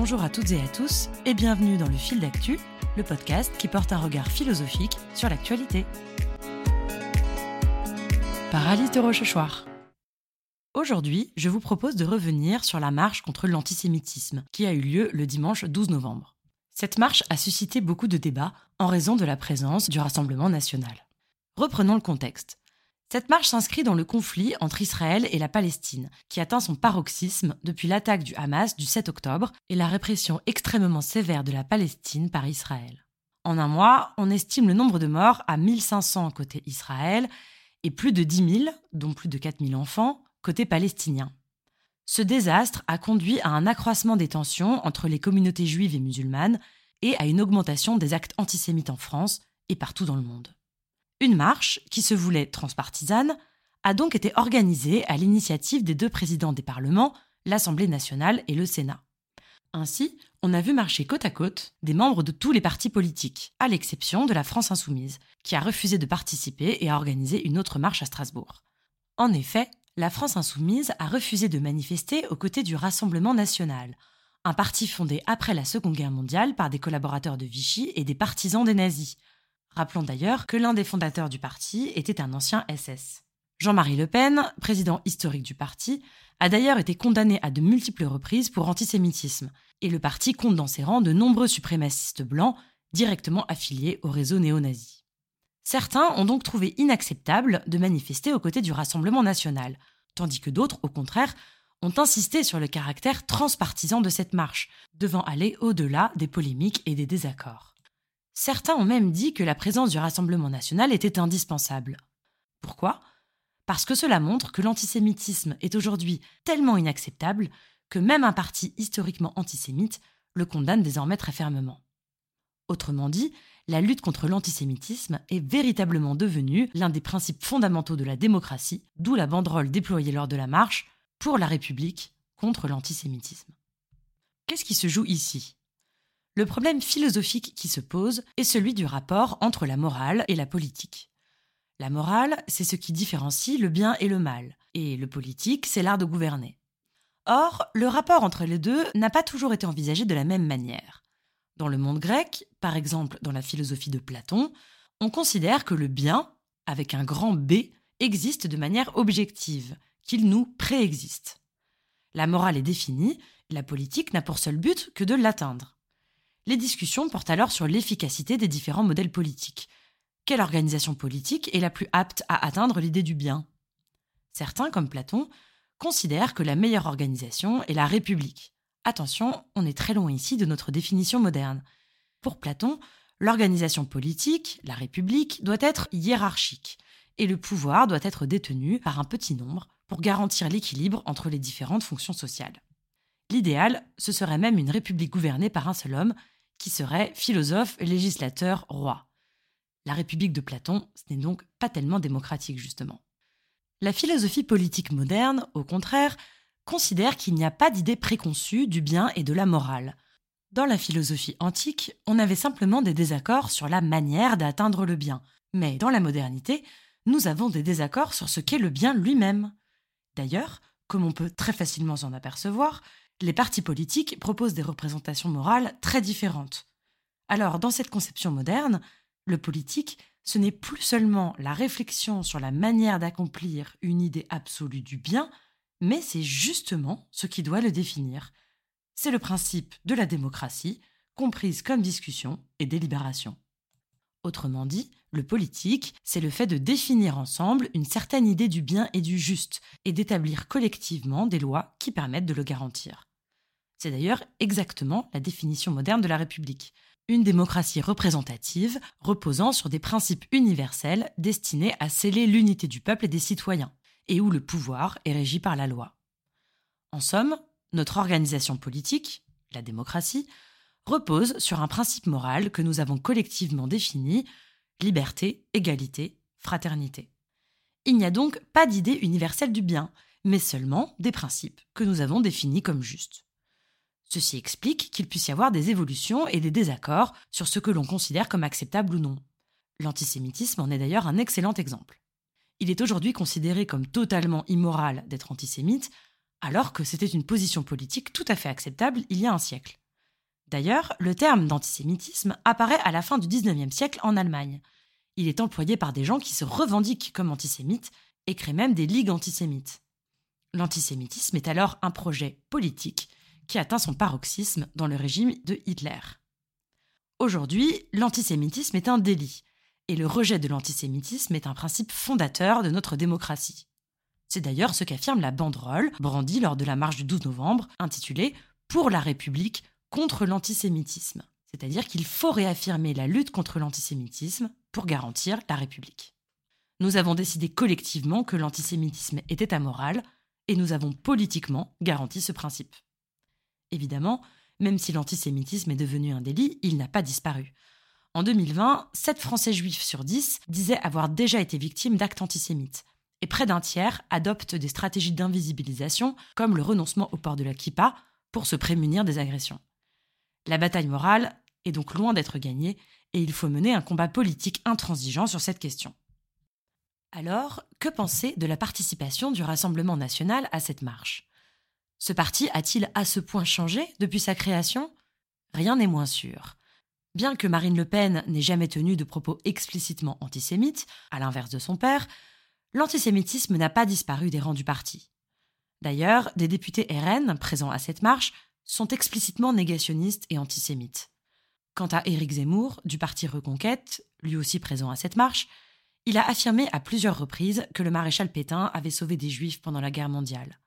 Bonjour à toutes et à tous et bienvenue dans le fil d'actu, le podcast qui porte un regard philosophique sur l'actualité. Par de. Aujourd'hui, je vous propose de revenir sur la marche contre l'antisémitisme qui a eu lieu le dimanche 12 novembre. Cette marche a suscité beaucoup de débats en raison de la présence du Rassemblement national. Reprenons le contexte. Cette marche s'inscrit dans le conflit entre Israël et la Palestine, qui atteint son paroxysme depuis l'attaque du Hamas du 7 octobre et la répression extrêmement sévère de la Palestine par Israël. En un mois, on estime le nombre de morts à 1500 côté Israël et plus de 10 000, dont plus de 4000 enfants, côté palestinien. Ce désastre a conduit à un accroissement des tensions entre les communautés juives et musulmanes et à une augmentation des actes antisémites en France et partout dans le monde. Une marche, qui se voulait transpartisane, a donc été organisée à l'initiative des deux présidents des parlements, l'Assemblée nationale et le Sénat. Ainsi, on a vu marcher côte à côte des membres de tous les partis politiques, à l'exception de la France insoumise, qui a refusé de participer et a organisé une autre marche à Strasbourg. En effet, la France insoumise a refusé de manifester aux côtés du Rassemblement national, un parti fondé après la Seconde Guerre mondiale par des collaborateurs de Vichy et des partisans des nazis, Rappelons d'ailleurs que l'un des fondateurs du parti était un ancien SS. Jean-Marie Le Pen, président historique du parti, a d'ailleurs été condamné à de multiples reprises pour antisémitisme, et le parti compte dans ses rangs de nombreux suprémacistes blancs directement affiliés au réseau néo-nazi. Certains ont donc trouvé inacceptable de manifester aux côtés du Rassemblement national, tandis que d'autres, au contraire, ont insisté sur le caractère transpartisan de cette marche, devant aller au-delà des polémiques et des désaccords. Certains ont même dit que la présence du Rassemblement national était indispensable. Pourquoi? Parce que cela montre que l'antisémitisme est aujourd'hui tellement inacceptable que même un parti historiquement antisémite le condamne désormais très fermement. Autrement dit, la lutte contre l'antisémitisme est véritablement devenue l'un des principes fondamentaux de la démocratie, d'où la banderole déployée lors de la marche pour la République contre l'antisémitisme. Qu'est-ce qui se joue ici? Le problème philosophique qui se pose est celui du rapport entre la morale et la politique. La morale, c'est ce qui différencie le bien et le mal, et le politique, c'est l'art de gouverner. Or, le rapport entre les deux n'a pas toujours été envisagé de la même manière. Dans le monde grec, par exemple dans la philosophie de Platon, on considère que le bien, avec un grand B, existe de manière objective, qu'il nous préexiste. La morale est définie, la politique n'a pour seul but que de l'atteindre. Les discussions portent alors sur l'efficacité des différents modèles politiques. Quelle organisation politique est la plus apte à atteindre l'idée du bien? Certains, comme Platon, considèrent que la meilleure organisation est la République. Attention, on est très loin ici de notre définition moderne. Pour Platon, l'organisation politique, la République, doit être hiérarchique, et le pouvoir doit être détenu par un petit nombre pour garantir l'équilibre entre les différentes fonctions sociales. L'idéal, ce serait même une république gouvernée par un seul homme, qui serait philosophe, législateur, roi. La République de Platon, ce n'est donc pas tellement démocratique, justement. La philosophie politique moderne, au contraire, considère qu'il n'y a pas d'idée préconçue du bien et de la morale. Dans la philosophie antique, on avait simplement des désaccords sur la manière d'atteindre le bien, mais dans la modernité, nous avons des désaccords sur ce qu'est le bien lui-même. D'ailleurs, comme on peut très facilement s'en apercevoir, les partis politiques proposent des représentations morales très différentes. Alors, dans cette conception moderne, le politique, ce n'est plus seulement la réflexion sur la manière d'accomplir une idée absolue du bien, mais c'est justement ce qui doit le définir. C'est le principe de la démocratie, comprise comme discussion et délibération. Autrement dit, le politique, c'est le fait de définir ensemble une certaine idée du bien et du juste, et d'établir collectivement des lois qui permettent de le garantir. C'est d'ailleurs exactement la définition moderne de la République. Une démocratie représentative reposant sur des principes universels destinés à sceller l'unité du peuple et des citoyens, et où le pouvoir est régi par la loi. En somme, notre organisation politique, la démocratie, repose sur un principe moral que nous avons collectivement défini, liberté, égalité, fraternité. Il n'y a donc pas d'idée universelle du bien, mais seulement des principes que nous avons définis comme justes. Ceci explique qu'il puisse y avoir des évolutions et des désaccords sur ce que l'on considère comme acceptable ou non. L'antisémitisme en est d'ailleurs un excellent exemple. Il est aujourd'hui considéré comme totalement immoral d'être antisémite, alors que c'était une position politique tout à fait acceptable il y a un siècle. D'ailleurs, le terme d'antisémitisme apparaît à la fin du XIXe siècle en Allemagne. Il est employé par des gens qui se revendiquent comme antisémites et créent même des ligues antisémites. L'antisémitisme est alors un projet politique qui atteint son paroxysme dans le régime de Hitler. Aujourd'hui, l'antisémitisme est un délit, et le rejet de l'antisémitisme est un principe fondateur de notre démocratie. C'est d'ailleurs ce qu'affirme la banderole brandie lors de la marche du 12 novembre, intitulée Pour la République contre l'antisémitisme. C'est-à-dire qu'il faut réaffirmer la lutte contre l'antisémitisme pour garantir la République. Nous avons décidé collectivement que l'antisémitisme était amoral, et nous avons politiquement garanti ce principe. Évidemment, même si l'antisémitisme est devenu un délit, il n'a pas disparu. En 2020, 7 Français juifs sur 10 disaient avoir déjà été victimes d'actes antisémites, et près d'un tiers adoptent des stratégies d'invisibilisation, comme le renoncement au port de la kippa, pour se prémunir des agressions. La bataille morale est donc loin d'être gagnée, et il faut mener un combat politique intransigeant sur cette question. Alors, que penser de la participation du Rassemblement national à cette marche? Ce parti a-t-il à ce point changé depuis sa création? Rien n'est moins sûr. Bien que Marine Le Pen n'ait jamais tenu de propos explicitement antisémites, à l'inverse de son père, l'antisémitisme n'a pas disparu des rangs du parti. D'ailleurs, des députés RN présents à cette marche sont explicitement négationnistes et antisémites. Quant à Éric Zemmour, du parti Reconquête, lui aussi présent à cette marche, il a affirmé à plusieurs reprises que le maréchal Pétain avait sauvé des juifs pendant la guerre mondiale.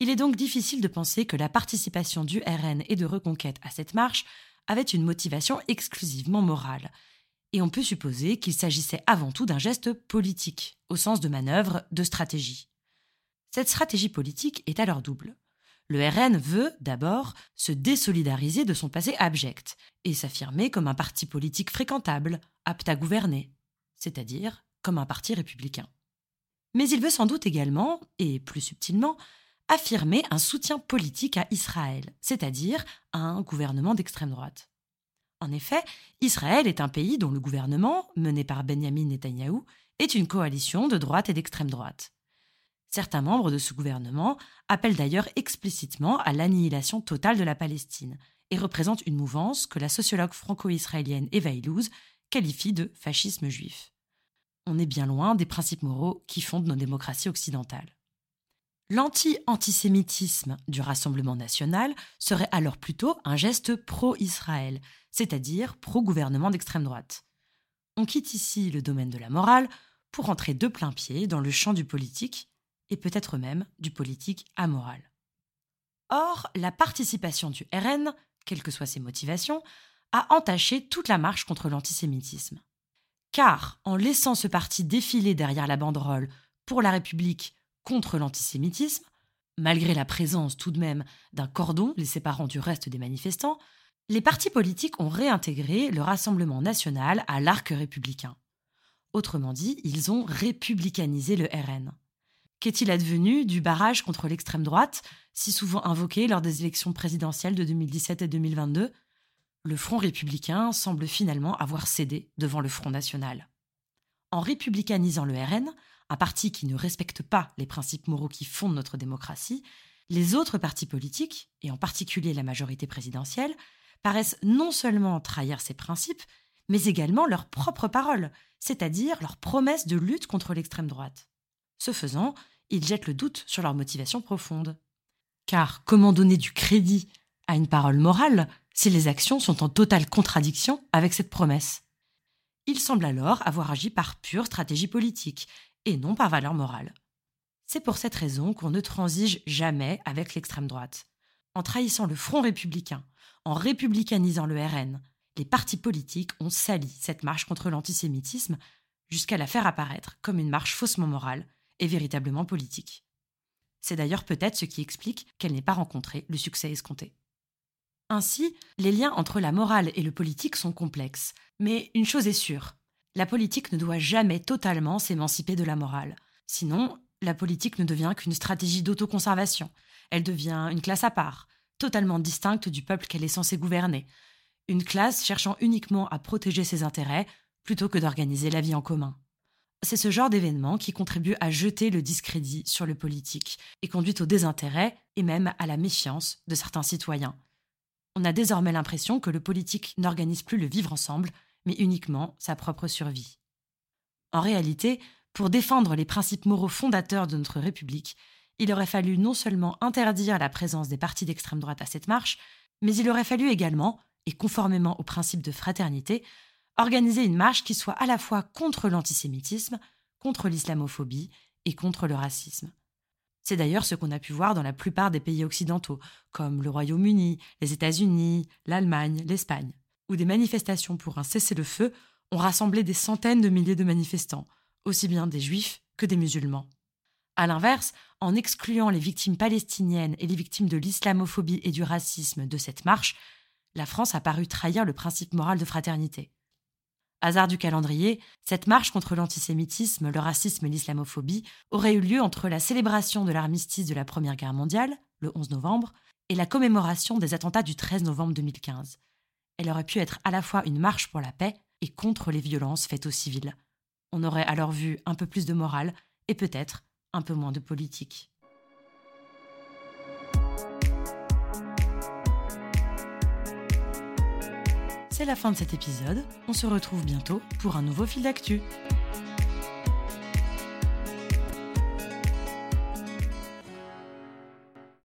Il est donc difficile de penser que la participation du RN et de Reconquête à cette marche avait une motivation exclusivement morale, et on peut supposer qu'il s'agissait avant tout d'un geste politique, au sens de manœuvre, de stratégie. Cette stratégie politique est alors double. Le RN veut, d'abord, se désolidariser de son passé abject et s'affirmer comme un parti politique fréquentable, apte à gouverner c'est-à-dire comme un parti républicain. Mais il veut sans doute également, et plus subtilement, affirmer un soutien politique à Israël, c'est-à-dire à un gouvernement d'extrême droite. En effet, Israël est un pays dont le gouvernement, mené par Benjamin Netanyahou, est une coalition de droite et d'extrême droite. Certains membres de ce gouvernement appellent d'ailleurs explicitement à l'annihilation totale de la Palestine et représentent une mouvance que la sociologue franco-israélienne Eva Illouz qualifie de fascisme juif. On est bien loin des principes moraux qui fondent nos démocraties occidentales. L'anti-antisémitisme du Rassemblement national serait alors plutôt un geste pro-Israël, c'est-à-dire pro-gouvernement d'extrême droite. On quitte ici le domaine de la morale pour entrer de plein pied dans le champ du politique, et peut-être même du politique amoral. Or, la participation du RN, quelles que soient ses motivations, a entaché toute la marche contre l'antisémitisme. Car, en laissant ce parti défiler derrière la banderole pour la République contre l'antisémitisme, malgré la présence tout de même d'un cordon les séparant du reste des manifestants, les partis politiques ont réintégré le Rassemblement national à l'arc républicain. Autrement dit, ils ont républicanisé le RN. Qu'est-il advenu du barrage contre l'extrême droite, si souvent invoqué lors des élections présidentielles de 2017 et 2022 le Front républicain semble finalement avoir cédé devant le Front national. En républicanisant le RN, un parti qui ne respecte pas les principes moraux qui fondent notre démocratie, les autres partis politiques, et en particulier la majorité présidentielle, paraissent non seulement trahir ces principes, mais également leurs propres paroles, c'est-à-dire leurs promesses de lutte contre l'extrême droite. Ce faisant, ils jettent le doute sur leur motivation profonde. Car comment donner du crédit à une parole morale si les actions sont en totale contradiction avec cette promesse? Il semble alors avoir agi par pure stratégie politique et non par valeur morale. C'est pour cette raison qu'on ne transige jamais avec l'extrême droite. En trahissant le Front républicain, en républicanisant le RN, les partis politiques ont sali cette marche contre l'antisémitisme jusqu'à la faire apparaître comme une marche faussement morale et véritablement politique. C'est d'ailleurs peut-être ce qui explique qu'elle n'ait pas rencontré le succès escompté. Ainsi, les liens entre la morale et le politique sont complexes. Mais une chose est sûre, la politique ne doit jamais totalement s'émanciper de la morale. Sinon, la politique ne devient qu'une stratégie d'autoconservation. Elle devient une classe à part, totalement distincte du peuple qu'elle est censée gouverner. Une classe cherchant uniquement à protéger ses intérêts plutôt que d'organiser la vie en commun. C'est ce genre d'événement qui contribue à jeter le discrédit sur le politique et conduit au désintérêt et même à la méfiance de certains citoyens. On a désormais l'impression que le politique n'organise plus le vivre ensemble, mais uniquement sa propre survie. En réalité, pour défendre les principes moraux fondateurs de notre République, il aurait fallu non seulement interdire la présence des partis d'extrême droite à cette marche, mais il aurait fallu également, et conformément au principe de fraternité, organiser une marche qui soit à la fois contre l'antisémitisme, contre l'islamophobie et contre le racisme. C'est d'ailleurs ce qu'on a pu voir dans la plupart des pays occidentaux, comme le Royaume-Uni, les États-Unis, l'Allemagne, l'Espagne, où des manifestations pour un cessez-le-feu ont rassemblé des centaines de milliers de manifestants, aussi bien des juifs que des musulmans. A l'inverse, en excluant les victimes palestiniennes et les victimes de l'islamophobie et du racisme de cette marche, la France a paru trahir le principe moral de fraternité. Hasard du calendrier, cette marche contre l'antisémitisme, le racisme et l'islamophobie aurait eu lieu entre la célébration de l'armistice de la Première Guerre mondiale, le 11 novembre, et la commémoration des attentats du 13 novembre 2015. Elle aurait pu être à la fois une marche pour la paix et contre les violences faites aux civils. On aurait alors vu un peu plus de morale et peut-être un peu moins de politique. C'est la fin de cet épisode. On se retrouve bientôt pour un nouveau fil d'actu.